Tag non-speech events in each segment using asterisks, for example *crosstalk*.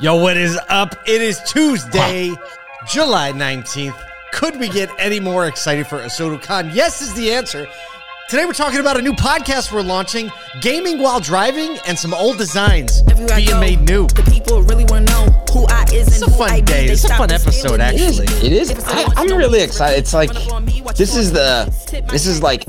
Yo, what is up? It is Tuesday, July 19th. Could we get any more excited for ASOTUCON? Yes, is the answer. Today we're talking about a new podcast we're launching, gaming while driving, and some old designs Everywhere being go, made new. The people really want to know who I is It's and a who fun I be. day. It's a fun episode, with me. It is. actually. It is. I, I'm really excited. It's like this is the this is like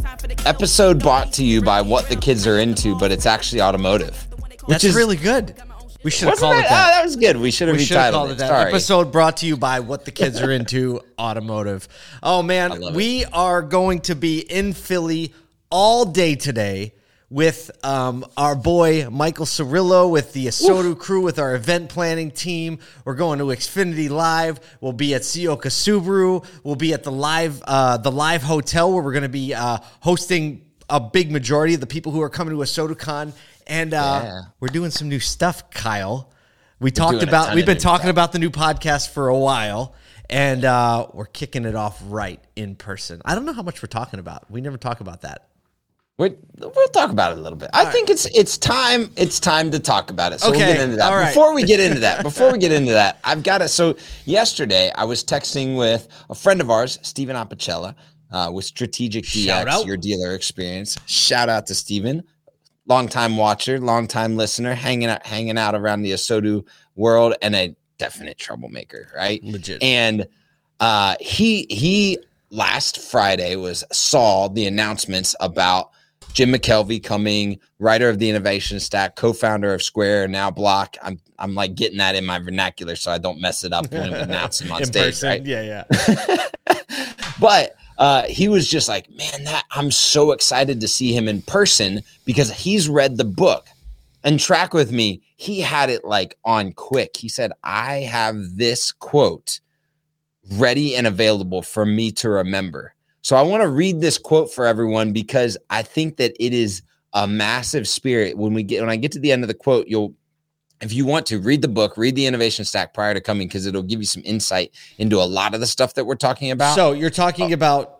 episode brought to you by what the kids are into, but it's actually automotive. Which That's is really good. We should have called that, it that. Oh, that was good. We should have We retitled called it. that. Sorry. Episode brought to you by What the Kids Are Into *laughs* Automotive. Oh man, love it. we are going to be in Philly all day today with um, our boy Michael Cirillo with the Asotu crew with our event planning team. We're going to Xfinity Live. We'll be at Ciocca Subaru. We'll be at the live uh, the live hotel where we're going to be uh, hosting a big majority of the people who are coming to ASOTUCON. And uh, Yeah. we're doing some new stuff, Kyle. We talked doing a about we've been talking stuff. about the new podcast for a while, and uh, we're kicking it off right in person. I don't know how much we're talking about. We never talk about that. We're, we'll talk about it a little bit. I think it's it's time it's time to talk about it. So Okay, we'll get into that. right. Before we get into that, *laughs* before we get into that, I've got to. So yesterday I was texting with a friend of ours, Stephen Apicella, uh, with Strategic DX, your dealer experience. Shout out to Stephen, longtime watcher, longtime listener, hanging out hanging out around the ASOTU world, and a definite troublemaker, right? Legit. And uh, he he last Friday was saw the announcements about Jim McKelvey coming, writer of the Innovation Stack, co-founder of Square, now Block. I'm I'm like getting that in my vernacular so I don't mess it up when we announce him on *laughs* stage, person, right? yeah, yeah. *laughs* But uh, he was just like, man, that I'm so excited to see him in person because he's read the book and track with me. He had it like on quick. He said, I have this quote ready and available for me to remember. So I want to read this quote for everyone because I think that it is a massive spirit. When we get when I get to the end of the quote, you'll if you want to read the book, read the innovation stack prior to coming because it'll give you some insight into a lot of the stuff that we're talking about. So you're talking about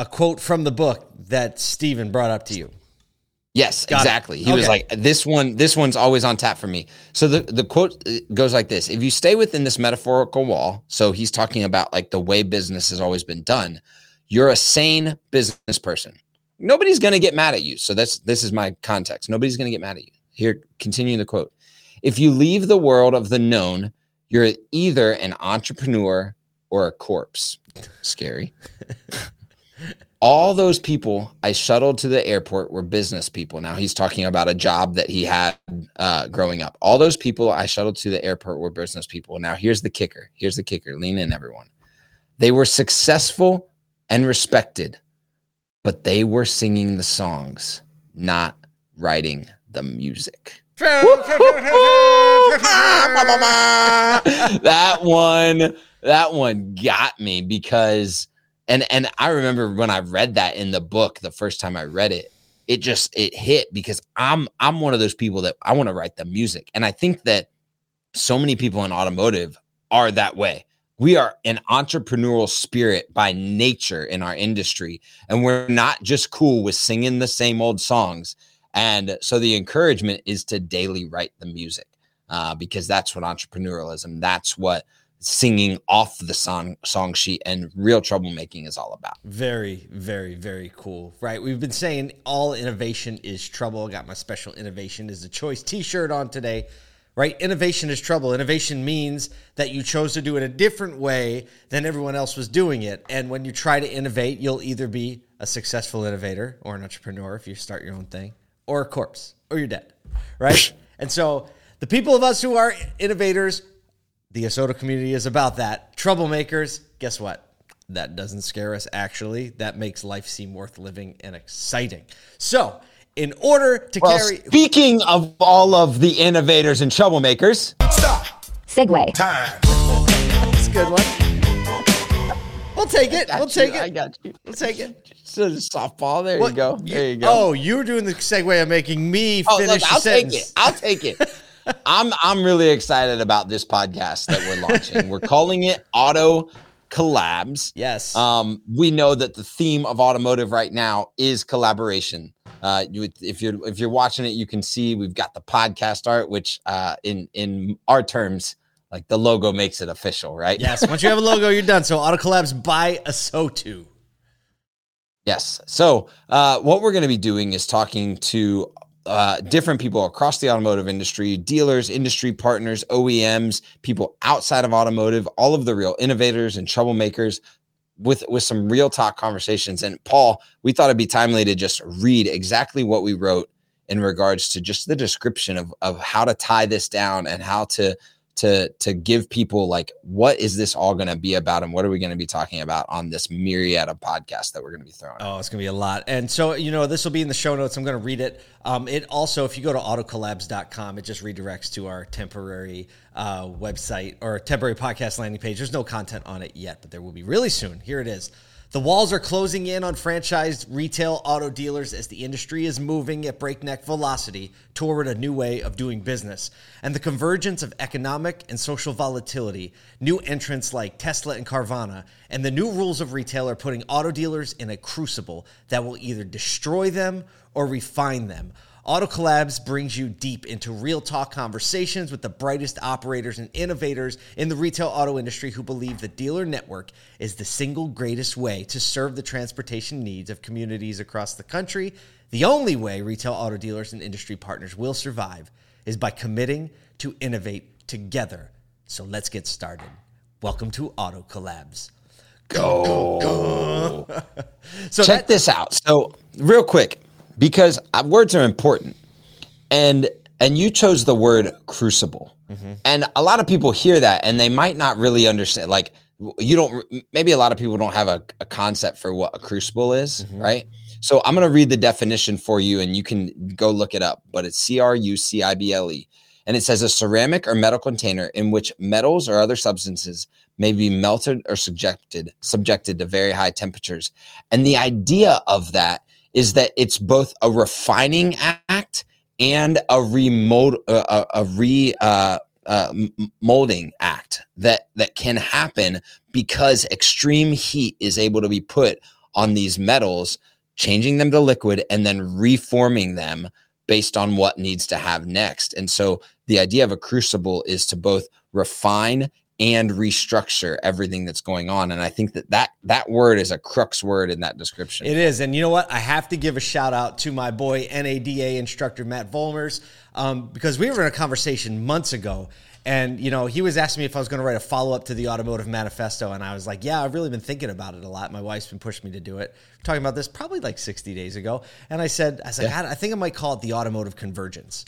a quote from the book that Stephen brought up to you. Yes, Got it. exactly. He was like, "This one, this one's always on tap for me." So the the quote uh, goes like this: If you stay within this metaphorical wall, so he's talking about like the way business has always been done, you're a sane business person. Nobody's going to get mad at you. So that's this is my context. Nobody's going to get mad at you. Here, continuing the quote: If you leave the world of the known, you're either an entrepreneur or a corpse. Scary. *laughs* all those people I shuttled to the airport were business people. Now he's talking about a job that he had uh, growing up. All those people I shuttled to the airport were business people. Now here's the kicker. Here's the kicker. Lean in, everyone. They were successful and respected, but they were singing the songs, not writing the music. that one that one got me because and and I remember when I read that in the book the first time I read it it just it hit because I'm I'm one of those people that I want to write the music. And I think that so many people in automotive are that way. We are an entrepreneurial spirit by nature in our industry and we're not just cool with singing the same old songs. And so the encouragement is to daily write the music uh, because that's what entrepreneurialism, that's what singing off the song song sheet and real troublemaking is all about. Very, very, very cool. Right. We've been saying all innovation is trouble. I got my special innovation is the choice t shirt on today. Right. Innovation is trouble. Innovation means that you chose to do it a different way than everyone else was doing it. And when you try to innovate, you'll either be a successful innovator or an entrepreneur if you start your own thing, or a corpse, or you're dead. Right. *laughs* and so the people of us who are innovators, the ASOTU community is about that. Troublemakers, guess what? That doesn't scare us, actually. That makes life seem worth living and exciting. So, in order to Well, carry. speaking of all of the innovators and troublemakers, stop. Segue. That's a good one. We'll take it. We'll you, take I got you. We'll take it. So softball. There What- you go. There you go. Oh, you were doing the segue of making me Oh, finish look, the I'll sentence. take it. I'll take it. I'm I'm really excited about this podcast that we're launching. we're calling it Auto Collabs. Yes. Um, we know that the theme of automotive right now is collaboration. Uh, you, if you're if you're watching it, you can see we've got the podcast art, which uh, in in our terms like the logo makes it official, right? Yes, once you have a logo, you're done. So Auto Collabs by ASOTU. Yes. So, uh, what we're going to be doing is talking to uh, different people across the automotive industry, dealers, industry partners, OEMs, people outside of automotive, all of the real innovators and troublemakers with with some real talk conversations. And Paul, we thought it'd be timely to just read exactly what we wrote in regards to just the description of of how to tie this down and how to to to give people like what is this all going to be about and what are we going to be talking about on this myriad of podcasts that we're going to be throwing oh it's going to be a lot. And so you know this will be in the show notes. I'm going to read it. Um, it also if you go to autocollabs.com it just redirects to our temporary uh, website or temporary podcast landing page. There's no content on it yet but there will be really soon. Here it is the walls are closing in on franchised retail auto dealers as the industry is moving at breakneck velocity toward a new way of doing business. And the convergence of economic and social volatility, new entrants like Tesla and Carvana, and the new rules of retail are putting auto dealers in a crucible that will either destroy them or refine them. Auto Collabs brings you deep into real talk conversations with the brightest operators and innovators in the retail auto industry who believe the dealer network is the single greatest way to serve the transportation needs of communities across the country. The only way retail auto dealers and industry partners will survive is by committing to innovate together. So let's get started. Welcome to Auto Collabs. Go. go *laughs* so check that- this out. So, real quick, because uh, words are important. And and you chose the word crucible. Mm-hmm. and a lot of people hear that and they might not really understand like you don't maybe a lot of people don't have a, a concept for what a crucible is mm-hmm. right? So i'm going to read the definition for you and you can go look it up but it's c-r-u-c-i-b-l-e and it says a ceramic or metal container in which metals or other substances may be melted or subjected subjected to very high temperatures. And the idea of that is that it's both a refining act and a remote a, a re uh, uh, molding act that that can happen because extreme heat is able to be put on these metals changing them to liquid and then reforming them based on what needs to have next. And so the idea of a crucible is to both refine and restructure everything that's going on and i think that that that word is a crux word in that description. It is and you know what? I have to give a shout out to my boy nada instructor matt volmers um, because we were in a conversation months ago and you know he was asking me if i was going to write a follow-up to the automotive manifesto and i was like yeah i've really been thinking about it a lot. My wife's been pushing me to do it. We're talking about this probably like 60 days ago and i said i was like yeah. I think i might call it the automotive convergence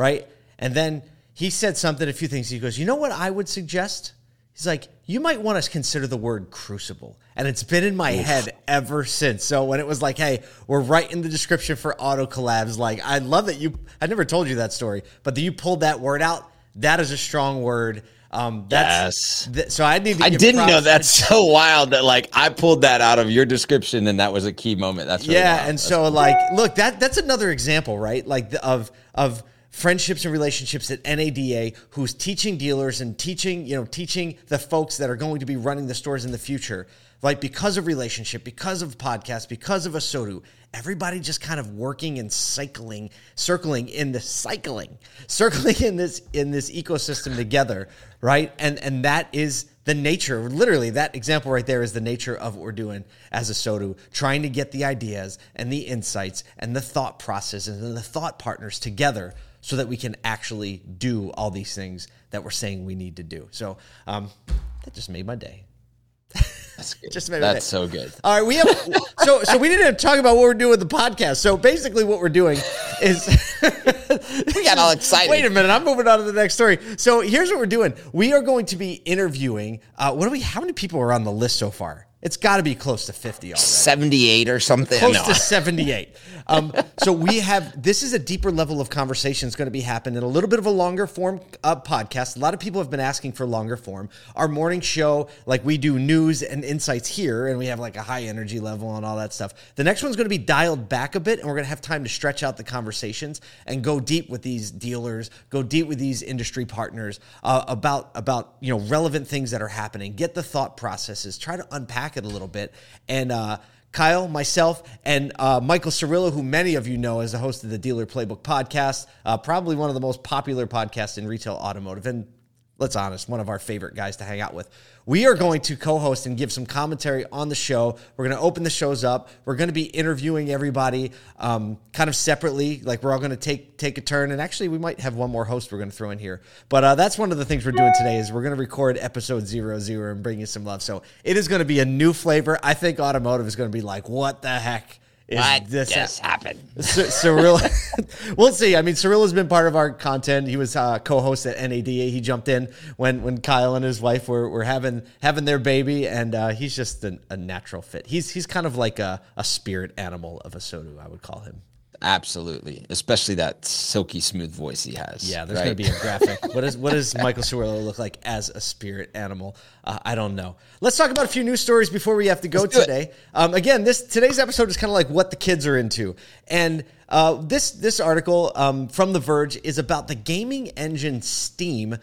right? And then he said something, a few things. He goes, You know what I would suggest? He's like, You might want to consider the word crucible. And it's been in my Oof. head ever since. So when it was like, Hey, we're right in the description for auto collabs, like, I love that you, I never told you that story, but that you pulled that word out. That is a strong word. Um, that's, yes. Th- so I need. I didn't know that's *laughs* so wild that like I pulled that out of your description and that was a key moment. That's really yeah. Wild. And that's so cool. like, look that that's another example, right? Like the, of of friendships and relationships at NADA who's teaching dealers and teaching, you know, teaching the folks that are going to be running the stores in the future. Like because of relationship, because of podcast, because of ASOTU, everybody just kind of working and cycling, circling in the cycling, *laughs* circling in this in this ecosystem together, right? And and that is the nature, literally that example right there is the nature of what we're doing as ASOTU, trying to get the ideas and the insights and the thought processes and the thought partners together so that we can actually do all these things that we're saying we need to do. So um, that just made my day. That's *laughs* good. just made That's so good. All right, we have *laughs* so so we didn't talk about what we're doing with the podcast. So basically, what we're doing is *laughs* we got all excited. Wait a minute, I'm moving on to the next story. So here's what we're doing: we are going to be interviewing. Uh, what do we? How many people are on the list so far? It's got to be close to 50 already. 78 or something. Close no. to *laughs* 78. Um, so we have, this is a deeper level of conversation that's going to be happening, a little bit of a longer form uh, podcast. A lot of people have been asking for longer form. Our morning show, like we do news and insights here, and we have like a high energy level and all that stuff. The next one's going to be dialed back a bit, and we're going to have time to stretch out the conversations and go deep with these dealers, go deep with these industry partners uh, about, about, you know, relevant things that are happening, get the thought processes, try to unpack it a little bit. And uh, Kyle, myself, and uh, Michael Cirillo, who many of you know as the host of the Dealer Playbook podcast, uh, probably one of the most popular podcasts in retail automotive. And let's honest, one of our favorite guys to hang out with. We are going to co-host and give some commentary on the show. We're going to open the shows up. We're going to be interviewing everybody um, kind of separately. Like we're all going to take take a turn, and actually, we might have one more host we're going to throw in here. But uh, that's one of the things we're doing today is we're going to record episode zero zero and bring you some love. So it is going to be a new flavor. I think automotive is going to be like, what the heck? Is What this just happened? *laughs* C- Cyril, *laughs* we'll see. I mean, Cyril has been part of our content. He was uh, co-host at NADA. He jumped in when when Kyle and his wife were, were having having their baby, and uh, he's just an, a natural fit. He's he's kind of like a, a spirit animal of ASOTU, I would call him. Absolutely, especially that silky smooth voice he has. Yeah, there's right? going to be a graphic. *laughs* what is what does Michael Cirillo look like as a spirit animal? Uh, I don't know. Let's talk about a few news stories before we have to go Let's do it. today. Um, again, this today's episode is kind of like what the kids are into, and uh, this this article um, from The Verge is about the gaming engine Steam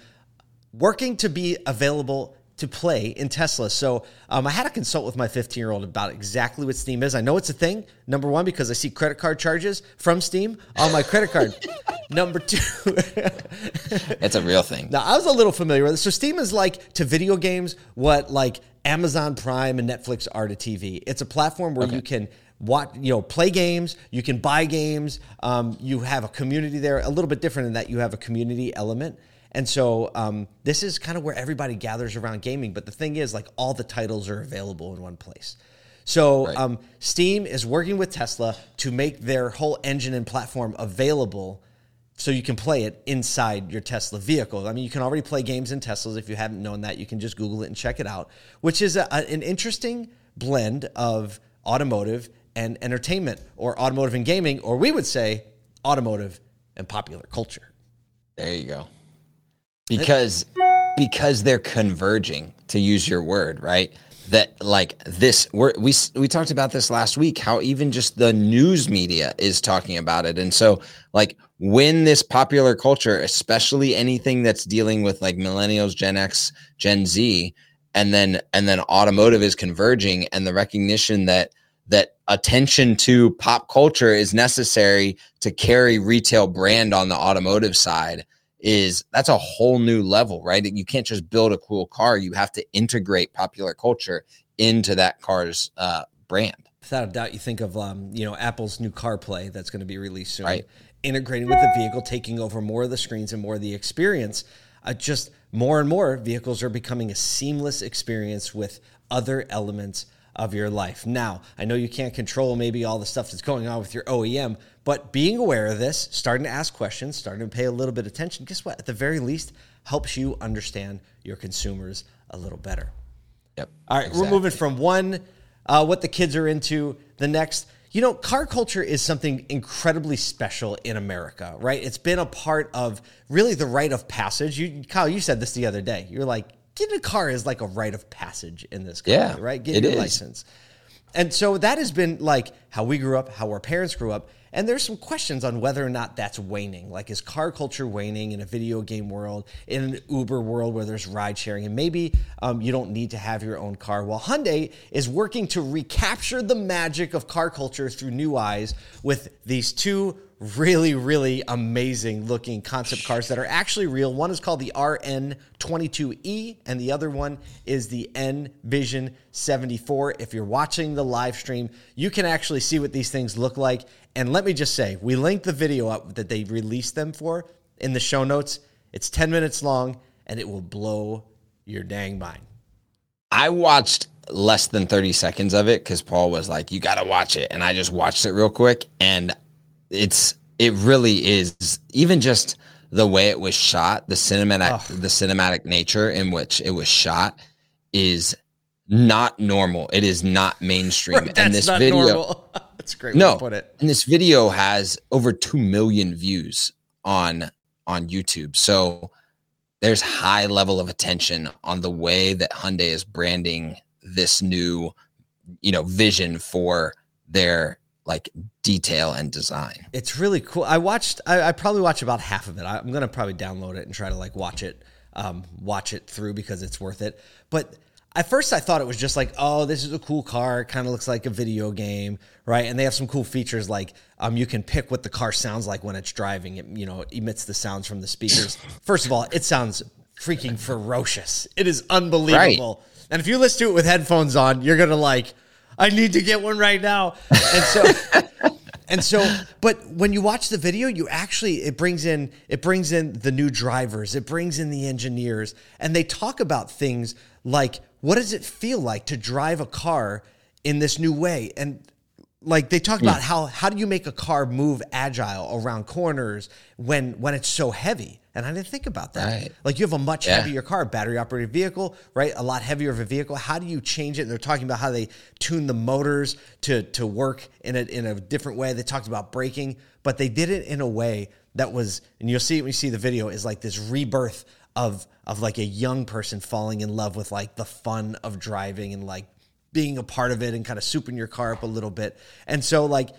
working to be available to play in Tesla. So um, I had to consult with my 15 year old about exactly what Steam is. I know it's a thing. Number one, because I see credit card charges from Steam on my credit card. *laughs* Number two, *laughs* It's a real thing. now I was a little familiar with it. So Steam is like to video games what like Amazon Prime and Netflix are to TV. It's a platform where you can watch, you know, play games. You can buy games. Um, you have a community there. A little bit different in that you have a community element. And so um, this is kind of where everybody gathers around gaming. But the thing is, like all the titles are available in one place. So Right. um, Steam is working with Tesla to make their whole engine and platform available so you can play it inside your Tesla vehicle. I mean, you can already play games in Teslas. If you haven't known that, you can just Google it and check it out, which is a, an interesting blend of automotive and entertainment, or automotive and gaming, or we would say automotive and popular culture. There you go. Because because they're converging, to use your word, right? That like this, we're, we we talked about this last week. How even just the news media is talking about it, and so like when this popular culture, especially anything that's dealing with like millennials, Gen X, Gen Z, and then and then automotive is converging, and the recognition that that attention to pop culture is necessary to carry retail brand on the automotive side is that's a whole new level, right? You can't just build a cool car. You have to integrate popular culture into that car's uh, brand. Without a doubt, you think of um, you know Apple's new CarPlay that's going to be released soon, Right. integrating with the vehicle, taking over more of the screens and more of the experience. Uh, just more and more vehicles are becoming a seamless experience with other elements of your life. Now, I know you can't control maybe all the stuff that's going on with your OEM, but being aware of this, starting to ask questions, starting to pay a little bit of attention, guess what? At the very least, helps you understand your consumers a little better. Yep. All right, we're moving from one, uh, what the kids are into, the next. You know, car culture is something incredibly special in America, right? It's been a part of really the rite of passage. You, Kyle, you said this the other day. You're like, getting a car is like a rite of passage in this country, Yeah, right? Getting it your is. license. And so that has been like how we grew up, how our parents grew up. And there's some questions on whether or not that's waning. Like, is car culture waning in a video game world, in an Uber world where there's ride sharing? And maybe um, you don't need to have your own car. Well, Hyundai is working to recapture the magic of car culture through new eyes with these two really, really amazing looking concept cars that are actually real. One is called the RN22E, and the other one is the N Vision 74. If you're watching the live stream, you can actually see what these things look like. And let me just say, we linked the video up that they released them for in the show notes. It's 10 minutes long, and it will blow your dang mind. I watched less than 30 seconds of it because Paul was like, you got to watch it. And I just watched it real quick. And it's, it really is even just the way it was shot, the cinematic, the cinematic nature in which it was shot is not normal. It is not mainstream. *laughs* and this video, *laughs* That's great way no, to put it. and this video has over 2 million views on, on YouTube. So there's high level of attention on the way that Hyundai is branding this new, you know, vision for their like detail and design. It's really cool. I watched. I, I probably watched about half of it. I, I'm gonna probably download it and try to like watch it, um, watch it through because it's worth it. But at first, I thought it was just like, oh, this is a cool car. It kind of looks like a video game, right? And they have some cool features like um, you can pick what the car sounds like when it's driving. It you know it emits the sounds from the speakers. *laughs* First of all, it sounds freaking ferocious. It is unbelievable. And if you listen to it with headphones on, you're gonna like, I need to get one right now. And so *laughs* and so but when you watch the video, you actually it brings in it brings in the new drivers, it brings in the engineers, and they talk about things like what does it feel like to drive a car in this new way? And like they talk about how how do you make a car move agile around corners when when it's so heavy? And i didn't think about that. Right. like you have a much Yeah. heavier car battery operated vehicle right? A lot heavier of a vehicle. How do you change it? And they're talking about how they tune the motors to to work in a in a different way. They talked about braking but they did it in a way that was and you'll see it when you see the video is like this rebirth of of like a young person falling in love with like the fun of driving and like being a part of it and kind of souping your car up a little bit. And so like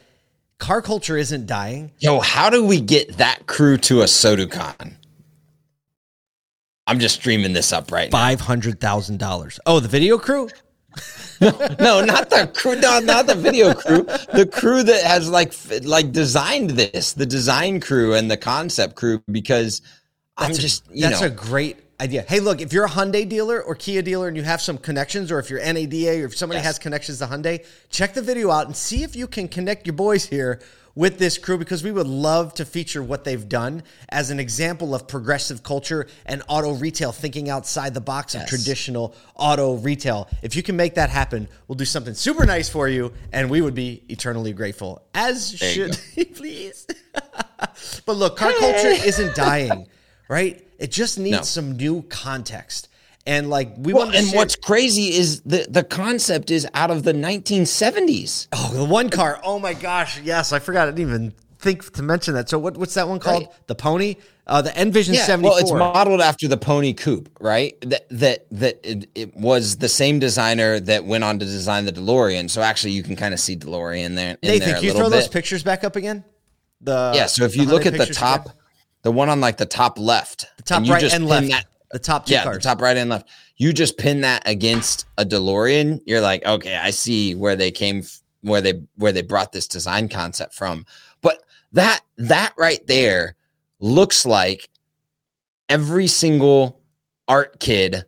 car culture isn't dying. Yo, how do we get that crew to ASOTUCON? I'm just streaming this up right now. Five hundred thousand dollars. Oh, the video crew? No, not the crew, no, not the video crew. The crew that has like like designed this, the design crew and the concept crew, because I'm That's a- just you that's know a great idea. Hey, look, if you're a Hyundai dealer or Kia dealer and you have some connections, or if you're NADA or if somebody Yes. has connections to Hyundai, check the video out and see if you can connect your boys here with this crew because we would love to feature what they've done as an example of progressive culture and auto retail thinking outside the box of traditional auto retail. If you can make that happen, we'll do something super nice for you and we would be eternally grateful. As you should *laughs* please. *laughs* but look, car culture isn't dying, right? It just needs No. some new context. And like we well, want to and share- what's crazy is the the concept is out of the 1970s. oh the one car. Oh my gosh, yes, I forgot. I didn't even think to mention that. So what, what's that one called? Right. The Pony, uh, the N Vision seventy well, it's modeled after the Pony Coupe, right? That that that it, it was the same designer that went on to design the DeLorean. So actually, you can kind of see DeLorean there. In Nathan, there can you throw bit. those pictures back up again? The Yeah. So if you look at the top, again? The one on like the top left, the top and right and left, that- the top two yeah, cars. the top right and left. You just pin that against a DeLorean. You're like, okay, I see where they came, where they where they brought this design concept from. But that that right there looks like every single art kid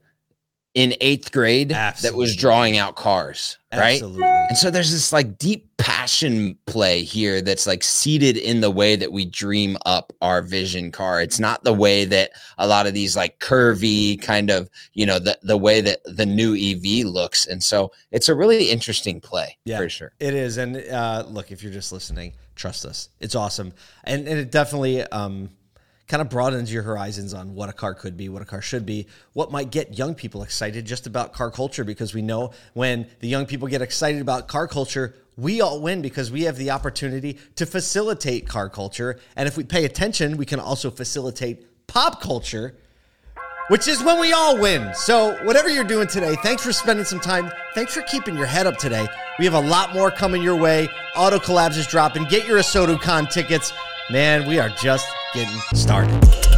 in eighth grade that was drawing out cars, right? Absolutely. And so there's this like deep passion play here that's like seated in the way that we dream up our vision car. It's not the way that a lot of these like curvy kind of, you know, the the way that the new EV looks. And so it's a really interesting play Yeah. for sure. It is, and uh, look, if you're just listening, trust us. It's awesome, and, and it definitely um, kind of broadens your horizons on what a car could be, what a car should be, what might get young people excited just about car culture. Because we know when the young people get excited about car culture, we all win because we have the opportunity to facilitate car culture, and if we pay attention, we can also facilitate pop culture which is when we all win. So, whatever you're doing today, thanks for spending some time. Thanks for keeping your head up today. We have a lot more coming your way. Auto Collabs is dropping. Get your ASOTUCON tickets. Man, we are just getting started.